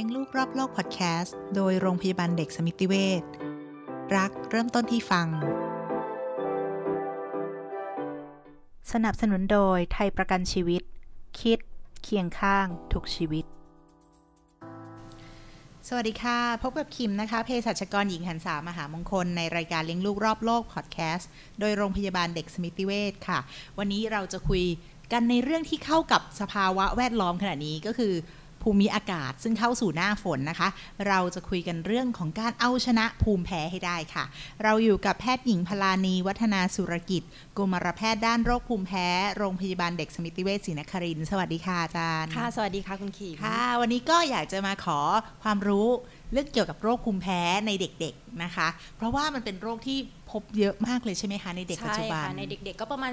ลี้ยงลูกรอบโลกพอดแคสต์โดยโรงพยาบาลเด็กสมิติเวชรักเริ่มต้นที่ฟัง สนับสนุนโดยไทยประกันชีวิต คิด เคียงข้างทุกชีวิต สวัสดีค่ะ พบกับคิมนะคะเภสัชกรหญิงหันสามหามงคลในรายการเลี้ยงลูกรอบโลกพอดแคสต์โดยโรงพยาบาลเด็กสมิติเวชค่ะ วันนี้เราจะคุยกันในเรื่องที่เข้ากับสภาวะแวดล้อมขณะนี้ก็คือ ภูมิอากาศ ซึ่งเข้าสู่หน้าฝนนะคะ เราจะคุยกันเรื่องของการเอาชนะภูมิแพ้ให้ได้ค่ะ เราอยู่กับแพทย์หญิงพลานีวัฒนาสุรกิจกุมารแพทย์ด้านโรคภูมิแพ้ โรงพยาบาลเด็กสมิติเวชศรีนครินทร์สวัสดีค่ะอาจารย์ค่ะ สวัสดีค่ะคุณขีค่ะ วันนี้ก็อยากจะมาขอความรู้เรื่องเกี่ยวกับโรคภูมิแพ้ในเด็กๆนะคะ เพราะว่ามันเป็นโรคที่พบเยอะมากเลยใช่ไหมคะในเด็กปัจจุบันใช่ค่ะในเด็ก ๆ ก็ประมาณ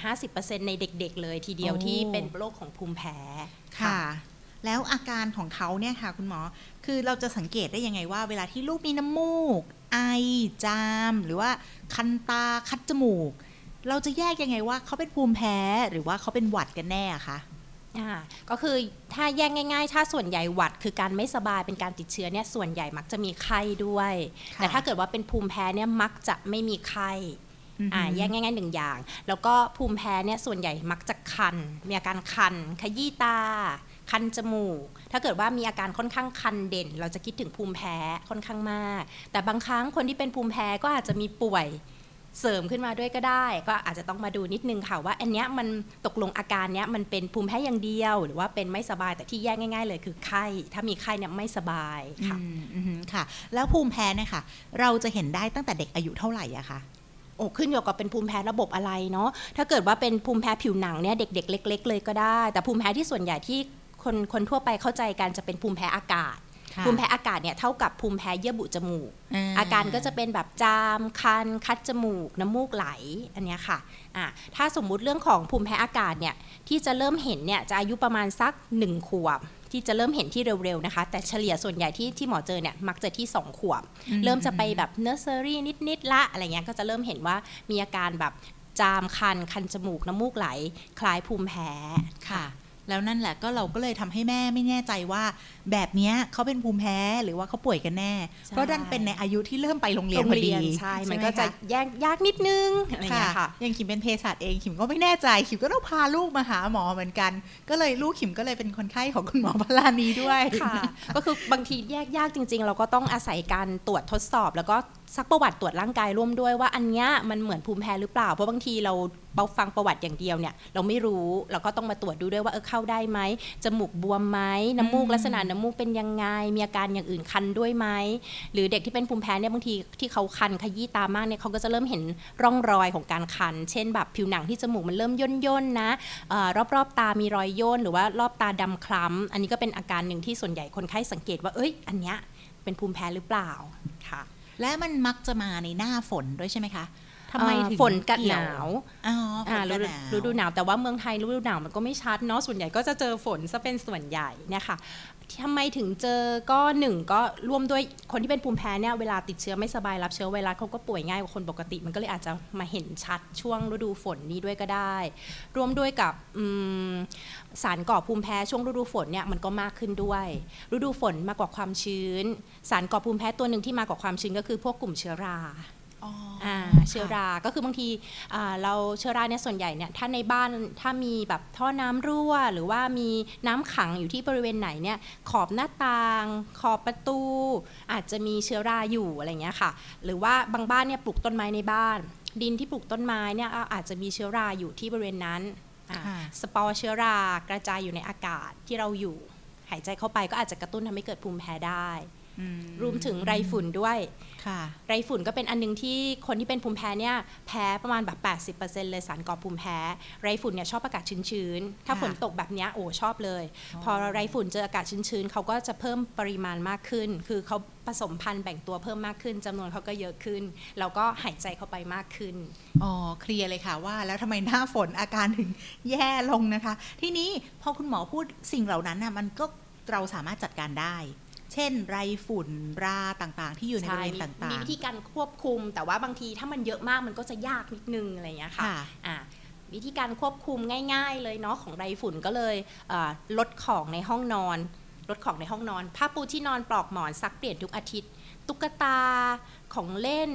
40-50%ในเด็ก ๆ เลยทีเดียวโอ้ที่เป็นโรคของภูมิแพ้ค่ะ แล้วอาการของเขาเนี่ยค่ะคุณหมอ คือเราจะสังเกตได้ยังไงว่า เวลาที่ลูกมีน้ำมูก ไอ จาม หรือว่าคันตาคัดจมูก เราจะแยกยังไงว่าเขาเป็นภูมิแพ้หรือว่าเขาเป็นหวัดกันแน่อะคะอ่าก็คือถ้าแยกง่าย ๆ ถ้าส่วนใหญ่หวัดคือการไม่สบายเป็นการติดเชื้อเนี่ยส่วนใหญ่มักจะมีไข้ด้วยค่ะแต่ถ้าเกิดว่าเป็นภูมิแพ้เนี่ยมักจะไม่มีไข้อือหืออ่อ่าแยกง่ายๆหนึ่งอย่าง แล้วก็ภูมิแพ้เนี่ยส่วนใหญ่มักจะคัน มีอาการคัน ขยี้ตาคันจมูก ถ้าเกิดว่ามีอาการค่อนข้างคันเด่น เราจะคิดถึงภูมิแพ้ค่อนข้างมาก แต่บางครั้งคนที่เป็นภูมิแพ้ก็อาจจะมีป่วยเสริมขึ้นมาด้วยก็ได้ ก็อาจจะต้องมาดูนิดนึงค่ะว่า อันเนี้ยมันตกลงอาการเนี้ยมันเป็นภูมิแพ้อย่างเดียว หรือว่าเป็นไม่สบายแต่ที่แยกง่าย ๆ เลยคือไข้ ถ้ามีไข้เนี่ยไม่สบายค่ะอืมอืมค่ะ แล้วภูมิแพ้เนี่ยค่ะ เราจะเห็นได้ตั้งแต่เด็กอายุเท่าไหร่อะคะโอ้ขึ้นอยู่กับเป็นภูมิแพ้ระบบอะไรเนาะถ้าเกิดว่าเป็นภูมิแพ้ผิวหนังเนี่ยเด็ก ๆ เล็ก ๆ เลยก็ได้ แต่ภูมิแพ้ที่ส่วนใหญ่ที่ คนคนทั่วไปเข้าใจกันจะเป็นภูมิแพ้อากาศค่ะภูมิแพ้อากาศเนี่ยเท่ากับภูมิแพ้เยื่อบุจมูก อาการก็จะเป็นแบบจามคัน คัดจมูก น้ำมูกไหลอันเนี้ยค่ะอะ ถ้าสมมุติเรื่องของภูมิแพ้อากาศเนี่ยที่จะเริ่มเห็นเนี่ยจะอายุประมาณสักหนึ่งขวบที่จะเริ่มเห็นที่เร็วๆนะคะ แต่เฉลี่ยส่วนใหญ่ที่ที่หมอเจอเนี่ยมักจะที่ 2 ขวบอืมเริ่มจะไปแบบเนอร์เซอรี่นิดๆละอะไรเงี้ยก็จะเริ่มเห็นว่ามีอาการแบบจามคันคันจมูกน้ำมูกไหล คล้ายภูมิแพ้ค่ะ แล้วนั่นแหละก็เราก็เลยทำให้แม่ไม่แน่ใจว่า แบบเนี้ยเขาเป็นภูมิแพ้หรือว่าเขาป่วยกันแน่ใช่เพราะดันเป็นในอายุที่เริ่มไปโรงเรียนโรงเรีดีใช่ไหมมันก็จะแยกยากนิดนึงอะไรเงี้ยค่ะอย่างขิมเป็นเภสัชเองขิมก็ไม่แน่ใจขิมก็ต้องพาลูกมาหาหมอเหมือนกัน ก็เลยลูกขิมก็เลยเป็นคนไข้ของคุณหมอพลานีด้วยค่ะ ก็คือบางทีแยกยากจริง ๆ เราก็ต้องอาศัยการตรวจทดสอบแล้วก็ ซักประวัติตรวจร่างกายร่วมด้วยว่าอันเนี้ยมันเหมือนภูมิแพ้หรือเปล่า เพราะบางทีเราเบาฟังประวัติอย่างเดียวเนี่ยเราไม่รู้เราก็ต้องมาตรวจดูด้วยว่าเออเข้าได้ไหมจมูกบวมไหมน้ำมูกอืมลักษณะน้ำมูกเป็นยังไง มีอาการอย่างอื่นคันด้วยไหมหรือเด็กที่เป็นภูมิแพ้เนี่ยบางทีที่เขาคันขยี้ตามากเนี่ยเขาก็จะเริ่มเห็นร่องรอยของการคัน เช่นแบบผิวหนังที่จมูกมันเริ่มย่นย่นๆนะเอ่อรอบๆตามีรอยย่นหรือว่ารอบตาดำคล้ำอันนี้ก็เป็นอาการหนึ่งที่ส่วนใหญ่คนไข้สังเกตว่าเอ้ยอันเนี้ยเป็นภูมิแพ้หรือเปล่าค่ะ และมันมักจะมาในหน้าฝนด้วยใช่ไหมคะทำไมถึงเอ่อฝนกับเกี่หยนาวอ๋อฝอ่านฤกับดูหนาวฤดูหนาวแต่ว่าเมืองไทยฤดูหนาวมันก็ไม่ชัดเนาะส่วนใหญ่ก็จะเจอฝนซะเป็นส่วนใหญ่เนี่ยค่ะ ทำไมถึงเจอก็หนึ่งก็ร่วมด้วยคนที่เป็นภูมิแพ้เนี่ยเวลาติดเชื้อไม่สบายรับเชื้อไวรัสเขาก็ป่วยง่ายกว่าคนปกติ มันก็เลยอาจจะมาเห็นชัดช่วงฤดูฝนนี้ด้วยก็ได้ ร่วมด้วยกับสารก่อภูมิแพ้ช่วงฤดูฝนเนี่ยมันก็มากขึ้นด้วย ฤดูฝนมากกว่าความชื้น สารก่อภูมิแพ้ตัวหนึ่งที่มากกว่าความชื้นก็คือพวกกลุ่มเชื้อรา เชื้อรา ก็คือบางทีอ่าเราเชื้อราเนี่ยส่วนใหญ่เนี่ยถ้าในบ้านถ้ามีแบบท่อน้ำรั่ว หรือว่ามีน้ำขังอยู่ที่บริเวณไหนเนี่ยขอบหน้าต่าง ขอบประตู อาจจะมีเชื้อราอยู่อะไรเงี้ยค่ะ หรือว่าบางบ้านเนี่ยปลูกต้นไม้ในบ้าน ดินที่ปลูกต้นไม้เนี่ยอะอาจจะมีเชื้อราอยู่ที่บริเวณนั้นอ่าค่ะสปอร์เชื้อรากระจายอยู่ในอากาศที่เราอยู่ หายใจเข้าไปก็อาจจะกระตุ้นทำให้เกิดภูมิแพ้ได้อืม รวมถึงไรฝุ่นด้วยค่ะไรฝุ่นก็เป็นอันหนึงที่คนที่เป็นภูมิแพ้เนี่ยแพ้ประมาณแบบ 80%เลยสารก่อภูมิแพ้ ไรฝุ่นเนี่ยชอบอากาศชื้นๆ ถ้าค่ะฝนตกแบบเนี้ยโอ้ชอบเลยอ๋อพอไรฝุ่นเจออากาศชื้นๆเขาก็จะเพิ่มปริมาณมากขึ้น คือเขาผสมพันธุ์แบ่งตัวเพิ่มมากขึ้นจำนวนเขาก็เยอะขึ้น แล้วก็หายใจเข้าไปมากขึ้น อ๋อ เคลียร์เลยค่ะว่า แล้วทำไมหน้าฝนอาการถึงแย่ลงนะคะ ทีนี้พอคุณหมอพูดสิ่งเหล่านั้นน่ะมันก็เราสามารถจัดการได้ เช่นไรฝุ่นราต่างๆ ที่อยู่ในบริเวณใช่ต่างมีวิธีการควบคุม แต่ว่าบางทีถ้ามันเยอะมากมันก็จะยากนิดนึงอะไรอย่างเงี้ยๆค่ะค่ะอะวิธีการควบคุมง่าย ๆ เลยเนาะของไรฝุ่นก็เลยเอ่อลดของในห้องนอน ลลดของในห้องนอน ผ้าปูที่นอนปลอกหมอนซักเปลี่ยนทุกอาทิตย์ ตุ๊กตาของเล่น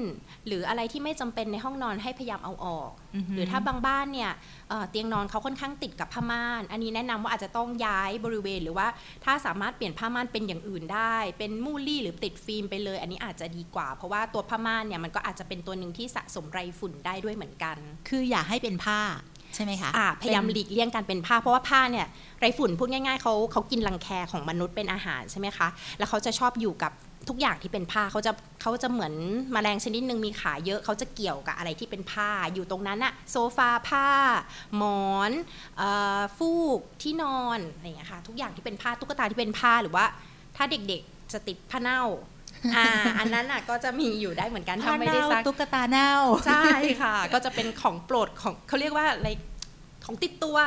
หรืออะไรที่ไม่จำเป็นในห้องนอนให้พยายามเอาออกอือหือหรือถ้าบางบ้านเนี่ยเอ่อเตียงนอนเขาค่อนข้างติดกับผ้าม่าน อันนี้แนะนำว่าอาจจะต้องย้ายบริเวณ หรือว่าถ้าสามารถเปลี่ยนผ้าม่านเป็นอย่างอื่นได้ เป็นมูลลี่หรือติดฟิล์มไปเลย อันนี้อาจจะดีกว่า เพราะว่าตัวผ้าม่านเนี่ยมันก็อาจจะเป็นตัวหนึ่งที่สะสมไรฝุ่นได้ด้วยเหมือนกัน คืออย่าให้เป็นผ้า ใช่ไหมคะอ่าพยายามเป็นหลีกเลี่ยงการเป็นผ้า เพราะว่าผ้าเนี่ยไรฝุ่นพูดง่ายๆเขาเขากินรังแคของมนุษย์เป็นอาหารใช่ไหมคะแล้วเขาจะชอบอยู่กับทุกอย่างที่เป็นผ้าเขาจะเขาจะเหมือนแมลงชนิดหนึ่งมีขาเยอะเขาจะเกี่ยวกับอะไรที่เป็นผ้าอยู่ตรงนั้นอะโซฟาผ้า หมอนเออฟูกที่นอนอะไรอย่างเงี้ยค่ะทุกอย่างที่เป็นผ้าตุ๊กตาที่เป็นผ้าหรือว่า ถ้าเด็กๆจะติดผ้าเน่า อ่าอันนั้นอะก็จะมีอยู่ได้เหมือนกันถ้าไม่ได้ซักตุ๊กตาเน่าใช่ค่ะ ก็จะเป็นของโปรดของเขาเรียกว่าอะไรของติดตัว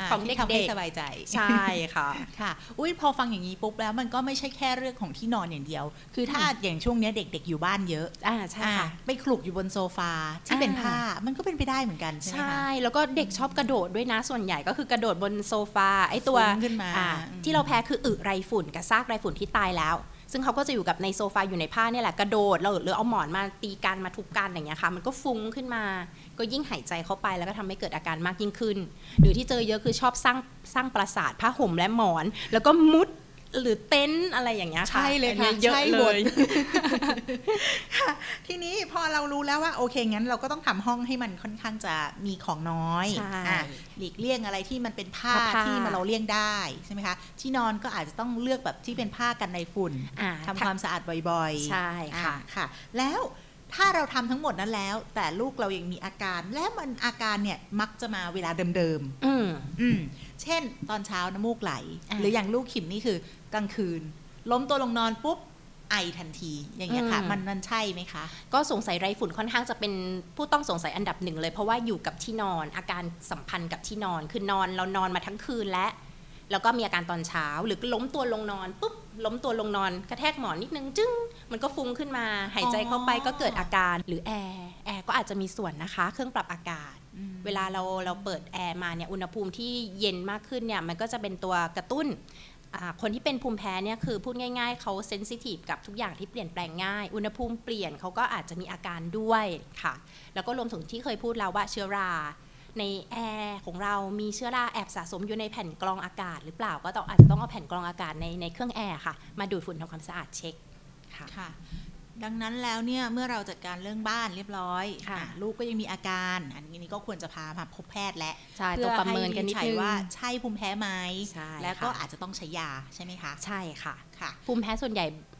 าของที่เด็ทำให้กสบายใจๆใช่ค่ะค่ะอุ้ยพอฟังอย่างนี้ปุ๊บแล้วมันก็ไม่ใช่แค่เรื่องของที่นอนอย่างเดียว คือถ้าอย่างช่วงเนี้ยเด็ก ๆ อยู่บ้านเยอะอ่าใช่ค่ะอ่าไปคลุกอยู่บนโซฟาที่เป็นอ่าผ้ามันก็เป็นไปได้เหมือนกันใช่ไหมใช่คะแล้วก็เด็กชอบกระโดดด้วยนะส่วนใหญ่ก็คือกระโดดบนโซฟาไอ้ตัวฟุ้งขึ้นมาอ่อืมที่เราแพ้คืออึไรฝุ่นกับซากไรฝุ่นที่ตายแล้ว ซึ่งเขาก็จะอยู่กับในโซฟาอยู่ในผ้าเนี่ยแหละกระโดดเราหรือเอาหมอนมาตีกันมาทุบกันอย่างเงี้ยค่ะ มันก็ฟุ้งขึ้นมา ก็ยิ่งหายใจเข้าไปแล้วก็ทำให้เกิดอาการมากยิ่งขึ้น หรือที่เจอเยอะคือชอบสร้างสร้างปราสาทผ้าห่มและหมอน แล้วก็มุด หรือเต็นท์อะไรอย่างเงี้ยค่ะใช่เลยอันค่ะนี้เยอะใช่เลหมดยค่ะทีนี้พอเรารู้แล้วว่าโอเคงั้นเราก็ต้องทำห้องให้มันค่อนข้างจะมีของน้อยใช่อะหลีกเลี่ยงอะไรที่มันเป็นผ้าผ้าที่มันเราเลี่ยงได้ใช่ไหมคะที่นอนก็อาจจะต้องเลือกแบบที่เป็นผ้ากันในฝุ่นอ่าทำความสะอาดบ่อยๆใช่ค่ะอ่าค่ะ แล้ว ถ้าเราทำทั้งหมดนั้นแล้ว แต่ลูกเรายังมีอาการ และมันอาการเนี่ยมักจะมาเวลาเดิมอืมๆอืมเช่น ตอนเช้าน้ำมูกไหลอ่าหรืออย่างลูกขิมนี่คือกลางคืน ล้มตัวลงนอนปุ๊บไอทันทีอย่างเงี้ยค่ะอืมมันมันใช่ไหมคะ ก็สงสัยไรฝุ่นค่อนข้างจะเป็นผู้ต้องสงสัยอันดับหนึ่งเลย เพราะว่าอยู่กับที่นอนอาการสัมพันธ์กับที่นอนคือนอนเรานอนมาทั้งคืนและ แล้วก็มีอาการตอนเช้าหรือล้มตัวลงนอนปุ๊บ ล้มตัวลงนอนกระแทกหมอนนิดนึงจึ้งมันก็ฟุ้งขึ้นมา หายใจเข้าไปก็เกิดอาการหรือแอร์แอร์ก็อาจจะมีส่วนนะคะ เครื่องปรับอากาศ เวลาเราเราเปิดแอร์มาเนี่ยอุณหภูมิที่เย็นมากขึ้นเนี่ยมันก็จะเป็นตัวกระตุ้นอ่าคนที่เป็นภูมิแพ้เนี่ยคือพูดง่ายๆเขา sensitive กับทุกอย่างที่เปลี่ยนแปลงง่าย อุณหภูมิเปลี่ยนเขาก็อาจจะมีอาการด้วยค่ะ แล้วก็รวมถึงที่เคยพูดแล้วว่าเชื้อรา ในแอร์ของเรามีเชื้อราแอบสะสมอยู่ในแผ่นกรองอากาศหรือเปล่าก็ต้องอาจจะต้องเอาแผ่นกรองอากาศในในเครื่องแอร์ค่ะ มาดูดฝุ่นทำความสะอาดเช็คค่ะค่ะดังนั้นแล้วเนี่ยเมื่อเราจัดการเรื่องบ้านเรียบร้อยค่ะอะลูกก็ยังมีอาการ อันนี้ก็ควรจะพามาพบแพทย์และใช่ต้องประเมินกันนิดให้นึวิงว่าใช่ภูมิแพ้ไหมใช่แล้วก็ค่ะอาจจะต้องใช้ยาใช่ไหมคะ ใช่ค่ะค่ะ ภูมิแพ้ส่วนใหญ่อืม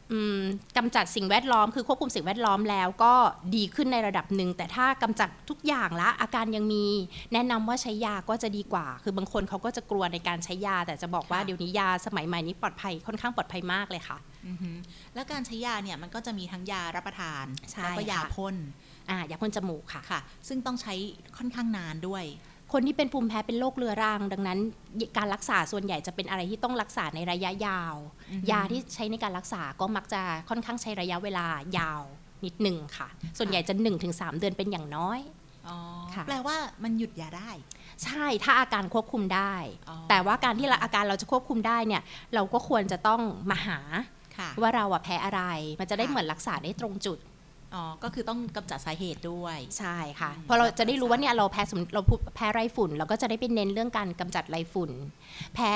กำจัดสิ่งแวดล้อม คือควบคุมสิ่งแวดล้อมแล้วก็ดีขึ้นในระดับหนึ่ง แต่ถ้ากำจัดทุกอย่างละ อาการยังมีแนะนำว่าใช้ยาก็จะดีกว่า คือบางคนเขาก็จะกลัวในการใช้ยา แต่จะบอกว่าค่ะเดี๋ยวนี้ยาสมัยใหม่นี้ปลอดภัยค่อนข้างปลอดภัยมากเลยค่ะอือหือแล้วการใช้ยาเนี่ยมันก็จะมีทั้งยารับประทานใช่แล้วก็ยาค่ะพ่นอ่ายาพ่นจมูกค่ะค่ะ ซึ่งต้องใช้ค่อนข้างนานด้วย คนที่เป็นภูมิแพ้เป็นโรคเรื้อรัง ดังนั้น การรักษาส่วนใหญ่จะเป็นอะไรที่ต้องรักษาในระยะยาวอือฮึยาที่ใช้ในการรักษาก็มักจะค่อนข้างใช้ระยะเวลายาวนิดหนึ่งค่ะ ส่วนใหญ่จะ 1-3 เดือนเป็นอย่างน้อยอ๋อค่ะแปลว่ามันหยุดยาได้ ใช่ถ้าอาการควบคุมได้อ๋อแต่ว่าการที่เราอาการเราจะควบคุมได้เนี่ยเราก็ควรจะต้องมาหาค่ะว่าเราอะแพ้อะไร มันจะได้ค่ะเหมือนรักษาได้ตรงจุด อ๋อ ก็คือต้องกำจัดสาเหตุด้วย ใช่ค่ะอืมเพราะเราจะได้รู้ว่าเนี่ยเราแพ้สมเราแพ้ไรฝุ่น เราก็จะได้ไปเน้นเรื่องการกำจัดไรฝุ่น แพ้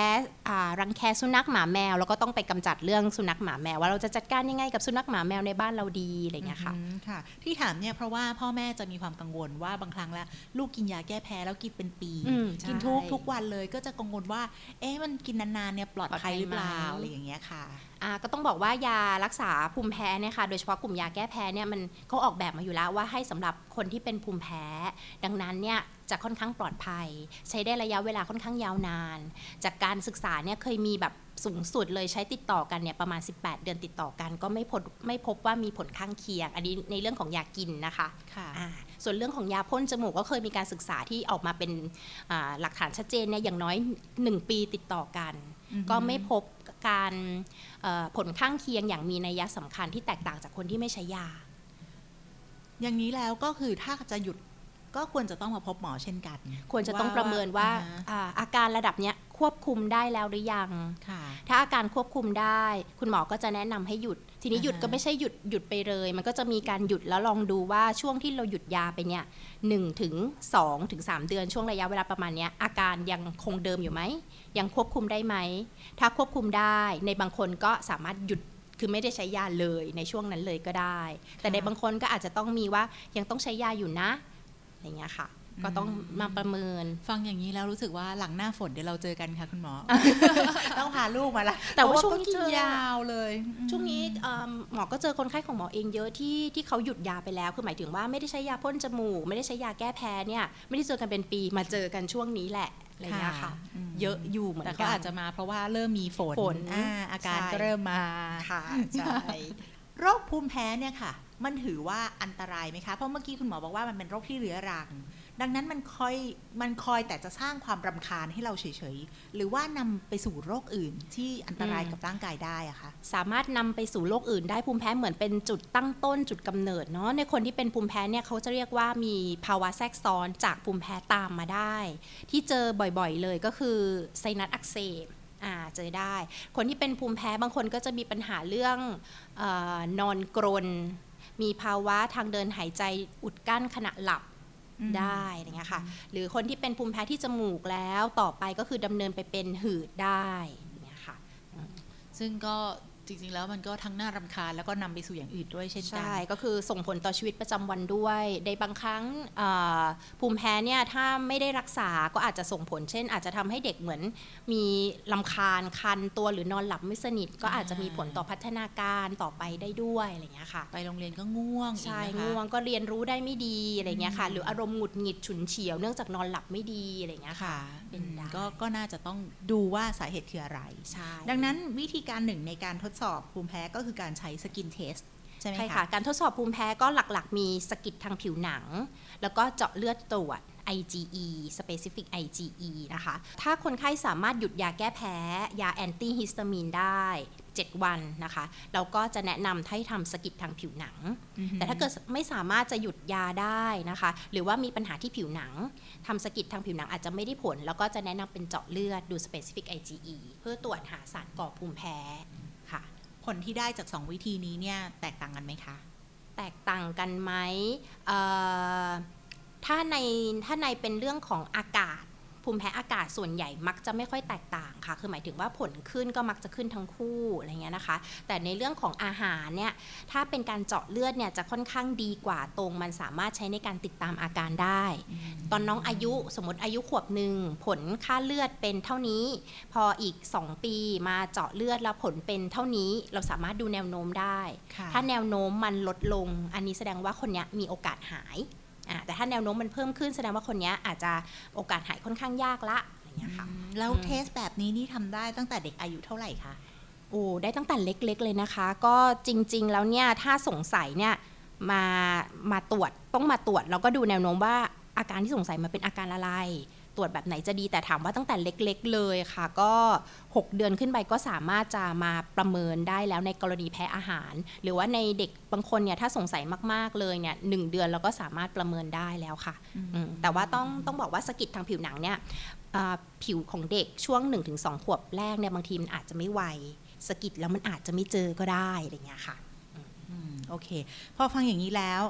อ่ารังแคสุนัขหมาแมวเราก็ต้องไปกำจัดเรื่องสุนัขหมาแมว ว่าเราจะจัดการยังไงกับสุนัขหมาแมวในบ้านเราดีอะไรอย่างเงี้ยค่ะอืมค่ะ ที่ถามเนี่ยเพราะว่าพ่อแม่จะมีความกังวลว่าบางครั้งแล้วลูกกินยาแก้แพ้แล้วกินเป็นปีอืมกินใช่ทุกทุกวันเลยก็จะกังวลว่า เอ๊ะมันกินนานๆเนี่ยปลอดภัยหรือเปล่าปลอดภัยไหมอะไรอย่างเงี้ยค่ะอ่าก็ต้องบอกว่ายารักษาภูมิแพ้เนี่ยค่ะโดยเฉพาะกลุ่มยาแก้แพ้เนี่ยมันเขาออกแบบมาอยู่แล้วว่าให้สำหรับคนที่เป็นภูมิแพ้ ดังนั้นเนี่ยจะค่อนข้างปลอดภัย ใช้ได้ระยะเวลาค่อนข้างยาวนาน จากการศึกษาเนี่ยเคยมีแบบสูงสุดเลยใช้ติดต่อกันเนี่ยประมาณ 18 เดือนติดต่อกัน ก็ไม่พบไม่พบว่ามีผลข้างเคียง อันนี้ในเรื่องของยากินนะคะค่ะอ่าส่วนเรื่องของยาพ่นจมูกก็เคยมีการศึกษาที่ออกมาเป็นอ่าหลักฐานชัดเจนเนี่ยอย่างน้อย 1 ปีติดต่อกันอือฮึก็ไม่พบการเอ่อผลข้างเคียงอย่างมีนัยสำคัญที่แตกต่างจากคนที่ไม่ใช้ยา อย่างนี้แล้วก็คือถ้าจะหยุดก็ควรจะต้องมาพบหมอเช่นกัน ควรจะต้องประเมินว่าอ่าฮะอ่าอาการระดับเนี้ยควบคุมได้แล้วหรือยังค่ะถ้าอาการควบคุมได้ คุณหมอก็จะแนะนำให้หยุด ทีนี้อ่าฮะหยุดก็ไม่ใช่หยุดหยุดไปเลย มันก็จะมีการหยุดแล้วลองดูว่าช่วงที่เราหยุดยาไปเนี่ยหนึ่งถึงสองถึงสามเดือนช่วงระยะเวลาประมาณเนี้ยอาการยังคงเดิมอยู่ไหม ยังควบคุมได้ไหม ถ้าควบคุมได้ในบางคนก็สามารถหยุด คือไม่ได้ใช้ยาเลยในช่วงนั้นเลยก็ได้ แต่ในบางคนก็อาจจะต้องมีว่ายังต้องใช้ยาอยู่นะอย่างเงี้ยค่ะ ก็ต้องมาประเมิน ฟังอย่างนี้แล้วรู้สึกว่าหลังหน้าฝนเดี๋ยวเราเจอกันค่ะคุณหมอ ต้องพาลูกมาละแต่ว่าเพระช่วงนี้ก็กิเจนอยาวเลย ช่วงนี้เอิ่มหมอก็เจอคนไข้ของหมอเองเยอะที่ที่เขาหยุดยาไปแล้ว คือหมายถึงว่าไม่ได้ใช้ยาพ่นจมูก ไม่ได้ใช้ยาแก้แพ้เนี่ยไม่ได้เจอกันเป็นปีมาเจอกันช่วงนี้แหละ อะไรอย่างเงี้ยค่ะมเยอะอยู่เหมือนแต่กัก็นอาจจะมาเพราะว่าเริ่มมีฝนฝนอ่าอาการใช่ก็เริ่มมาค่ะใช่โรคภูมิแพ้เนี่ยค่ะ มันถือว่าอันตรายไหมคะ เพราะเมื่อกี้คุณหมอบอกว่ามันเป็นโรคที่เรื้อรัง ดังนั้นมันคอยมันคอยแต่จะสร้างความรำคาญให้เราเฉยๆ หรือว่านำไปสู่โรคอื่นที่อันตรายกับร่างกายได้อะคะสามารถนำไปสู่โรคอื่นได้ภูมิแพ้เหมือนเป็นจุดตั้งต้นจุดกำเนิดเนาะในคนที่เป็นภูมิแพ้เนี่ยเขาจะเรียกว่ามีภาวะแทรกซ้อนจากภูมิแพ้ตามมาได้ ที่เจอบ่อยๆเลยก็คือไซนัสอักเสบอ่าเจอได้ คนที่เป็นภูมิแพ้บางคนก็จะมีปัญหาเรื่องเออนอนกรนมีภาวะทางเดินหายใจอุดกั้นขณะหลับอืม ได้อะไรเงี้ยค่ะ หรือคนที่เป็นภูมิแพ้ที่จมูกแล้วต่อไปก็คือดำเนินไปเป็นหืดได้อย่างเงี้ยค่ะ ซึ่งก็ จริง ๆ แล้วมันก็ทั้งน่ารำคาญแล้วก็นำไปสู่อย่างอื่นด้วยเช่นกัน ใช่ ก็คือส่งผลต่อชีวิตประจำวันด้วย ในบางครั้งเอ่อภูมิแพ้เนี่ยถ้าไม่ได้รักษาก็อาจจะส่งผล เช่น อาจจะทำให้เด็กเหมือนมีรำคาญคันตัวหรือนอนหลับไม่สนิท ก็อาจจะมีผลต่อพัฒนาการต่อไปได้ด้วยอะไรอย่างเงี้ยค่ะ ไปโรงเรียนก็ง่วงใช่อีกนะคะง่วงก็เรียนรู้ได้ไม่ดีอะไรเงี้ยค่ะอืมหรืออารมณ์หงุดหงิดฉุนเฉียวเนื่องจากนอนหลับไม่ดีอะไรเงี้ยค่ะค่ะเป็นได้ก็ก็น่าจะต้องดูว่าสาเหตุคืออะไรใช่ดังนั้นวิธีการหนึ่งในการทดสอบภูมิแพ้ก็คือการใช้ skin testใช่ไหมใช่คะค่ะ การทดสอบภูมิแพ้ก็หลักๆ มีสะกิดทางผิวหนัง แล้วก็เจาะเลือดตรวจ IgE specific IgE นะคะ ถ้าคนไข้สามารถหยุดยาแก้แพ้ ยาแอนตี้ฮิสตามีนได้ 7 วันนะคะ เราก็จะแนะนำให้ทำสะกิดทางผิวหนัง แต่ถ้าเกิดไม่สามารถจะหยุดยาได้นะคะ หรือว่ามีปัญหาที่ผิวหนังทำสะกิดทางผิวหนังอาจจะไม่ได้ผล แล้วก็จะแนะนำเป็นเจาะเลือดดู specific IgE เพื่อตรวจหาสารก่อภูมิแพ้ค่ะ ผลที่ได้จาก 2 วิธีนี้เนี่ยแตกต่างกันไหมคะ แตกต่างกันไหมถ้าในถ้าในเป็นเรื่องของอากาศ ภูมิแพ้อากาศส่วนใหญ่มักจะไม่ค่อยแตกต่างค่ะ คือหมายถึงว่าผลขึ้นก็มักจะขึ้นทั้งคู่อะไรเงี้ยนะคะ แต่ในเรื่องของอาหารเนี่ย ถ้าเป็นการเจาะเลือดเนี่ยจะค่อนข้างดีกว่าตรง มันสามารถใช้ในการติดตามอาการได้ ตอนน้องอายุสมมติอายุขวบหนึ่งผลค่าเลือดเป็นเท่านี้ พออีก 2 ปีมาเจาะเลือดแล้วผลเป็นเท่านี้เราสามารถดูแนวโน้มได้ค่ะถ้าแนวโน้มมันลดลง อันนี้แสดงว่าคนเนี้ยมีโอกาสหายอ่า แต่ถ้าแนวโน้มมันเพิ่มขึ้นแสดงว่าคนเนี้ยอาจจะโอกาสหายค่อนข้างยากละอย่างเงี้ยค่ะอืมแล้วอืมเทสแบบนี้นี่ทำได้ตั้งแต่เด็กอายุเท่าไหร่คะโอ้ได้ตั้งแต่เล็กๆเลยนะคะ ก็จริง ๆ แล้วเนี่ยถ้าสงสัยเนี่ยมามาตรวจต้องมาตรวจแล้วก็ดูแนวโน้มว่าอาการที่สงสัยมันเป็นอาการอะไร ตรวจแบบไหนจะดี แต่ถามว่าตั้งแต่เล็กๆเลยค่ะ ก็ 6 เดือนขึ้นไปก็สามารถจะมาประเมินได้แล้วในกรณีแพ้อาหาร หรือว่าในเด็กบางคนเนี่ยถ้าสงสัยมากๆเลยเนี่ยหนึ่งเดือนเราก็สามารถประเมินได้แล้วค่ะอืมแต่ว่าต้องต้องบอกว่าสะกิดทางผิวหนังเนี่ยอ่าผิวของเด็กช่วง 1-2 ขวบแรกเนี่ยบางทีมันอาจจะไม่ไวสะกิดแล้วมันอาจจะไม่เจอก็ได้อะไรอย่างเงี้ยค่ะอืม โอเค พอฟังอย่างนี้แล้ว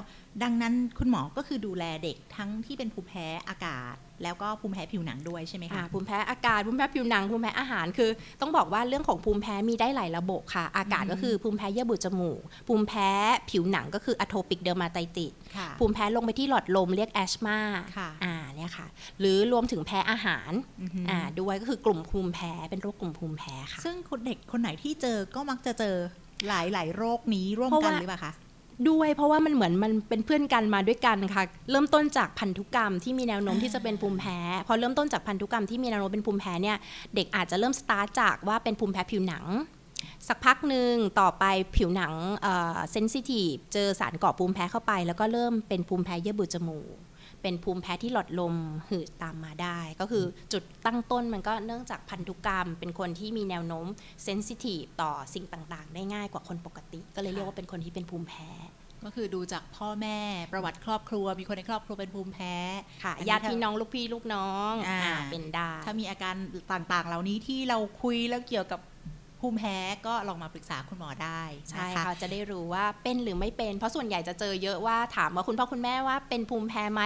ดังนั้นคุณหมอก็คือดูแลเด็กทั้งที่เป็นภูมิแพ้อากาศ แล้วก็ภูมิแพ้ผิวหนังด้วยใช่ไหมอ่าคะภูมิแพ้อากาศภูมิแพ้ผิวหนังภูมิแพ้อาหารคือ ต้องบอกว่าเรื่องของภูมิแพ้มีได้หลายระบบค่ะ อากาศอืมก็คือภูมิแพ้เยื่อบุจมูก ภูมิแพ้ผิวหนังก็คือ atopic dermatitis ค่ะภูมิแพ้ลงไปที่หลอดลมเรียกแอชมาค่ะอ่าเนี่ยค่ะ หรือรวมถึงแพ้อาหารอือหือออ่าด้วยก็คือกลุ่มภูมิแพ้เป็นโรคกลุ่มภูมิแพ้ค่ะ ซึ่งคนเด็กคนไหนที่เจอก็มักจะเจอ หลายหลายๆโรคนี้ร่วมเพราะกันว่าหรือเปล่าคะด้วยเพราะว่ามันเหมือนมันเป็นเพื่อนกันมาด้วยกันค่ะ เริ่มต้นจากพันธุกรรมที่มีแนวโน้มที่จะเป็นภูมิแพ้พอเริ่มต้นจากพันธุกรรมที่มีแนวโน้มเป็นภูมิแพ้เนี่ยเด็กอาจจะเริ่มสตาร์ทจากว่าเป็นภูมิแพ้ผิวหนัง สักพักหนึ่งต่อไปผิวหนังเซนซิทีฟเจอสารก่อภูมิแพ้เข้าไป แล้วก็เริ่มเป็นภูมิแพ้เยื่อบุจมูก เป็นภูมิแพ้ที่หลอดลมหืดตามมาได้ ก็คือจุดตั้งต้นมันก็เนื่องจากพันธุกรรม เป็นคนที่มีแนวโน้มเซนซิทีฟต่อสิ่งต่างๆ ได้ง่ายกว่าคนปกติ ก็เลยเรียกว่าเป็นคนที่เป็นภูมิแพ้กก็คือดูจากพ่อแม่ประวัติครอบครัว มีคนในครอบครัวเป็นภูมิแพ้ค่ะอันนี้ญาติพี่น้องลูกพี่ลูกน้องอ่าอ่าเป็นได้ถ้ามีอาการต่างๆ เหล่านี้ที่เราคุยแล้วเกี่ยวกับ ภูมิแพ้ก็ลองมาปรึกษาคุณหมอได้ใช่ค่ะจะได้รู้ว่าเป็นหรือไม่เป็น เพราะส่วนใหญ่จะเจอเยอะว่าถามว่าคุณพ่อคุณแม่ว่าเป็นภูมิแพ้ไหม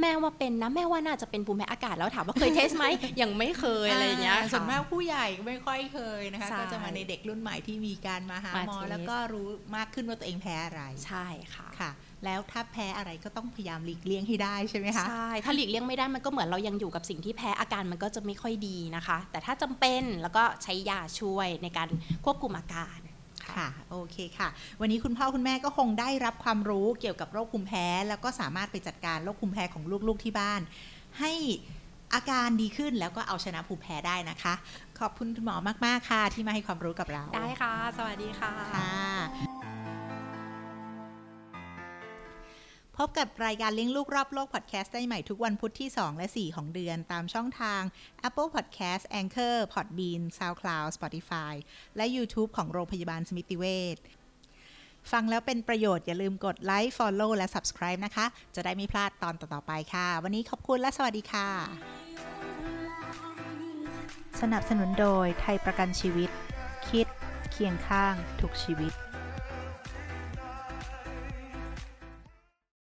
แม่ว่าเป็นนะแม่ว่าน่าจะเป็นภูมิแพ้อากาศแล้วถามว่าเคยเทสไหมยังไม่เคยอะไรอย่างเงี้ยส่วนค่ะมากผู้ใหญ่ไม่ค่อยเคยนะคะใช่ก็จะมาในเด็กรุ่นใหม่ที่มีการมาหามาหมอเทสแล้วก็รู้มากขึ้นว่าตัวเองแพ้อะไรใช่ค่ะค่ะแล้วถ้าแพ้อะไรก็ต้องพยายามหลีกเลี่ยงให้ได้ใช่ไหมคะใช่ถ้าหลีกเลี่ยงไม่ได้มันก็เหมือนเรายังอยู่กับสิ่งที่แพ้อาการมันก็จะไม่ค่อยดีนะคะ แต่ถ้าจำเป็นแล้วก็ใช้ยาช่วยในการควบคุมอาการ ค่ะโอเคค่ะ วันนี้คุณพ่อคุณแม่ก็คงได้รับความรู้เกี่ยวกับโรคภูมิแพ้ แล้วก็สามารถไปจัดการโรคภูมิแพ้ของลูกๆที่บ้าน ให้อาการดีขึ้นแล้วก็เอาชนะภูมิแพ้ได้นะคะ ขอบคุณคุณหมอมาก ๆ ค่ะ ที่มาให้ความรู้กับเรา ได้ค่ะ สวัสดีค่ะค่ะ พบกับรายการเลี้ยงลูกรอบโลกพอดแคสต์ได้ใหม่ทุกวันพุธที่ 2 และ 4 ของเดือนตามช่องทาง Apple Podcast Anchor Podbean SoundCloud Spotify และ YouTube ของโรงพยาบาลสมิติเวชฟังแล้วเป็นประโยชน์อย่าลืมกดไลค์ Follow และ Subscribe นะคะ จะได้ไม่พลาดตอนต่อๆไปค่ะ วันนี้ขอบคุณและสวัสดีค่ะ สนับสนุนโดยไทยประกันชีวิต คิด เคียงข้าง ทุกชีวิต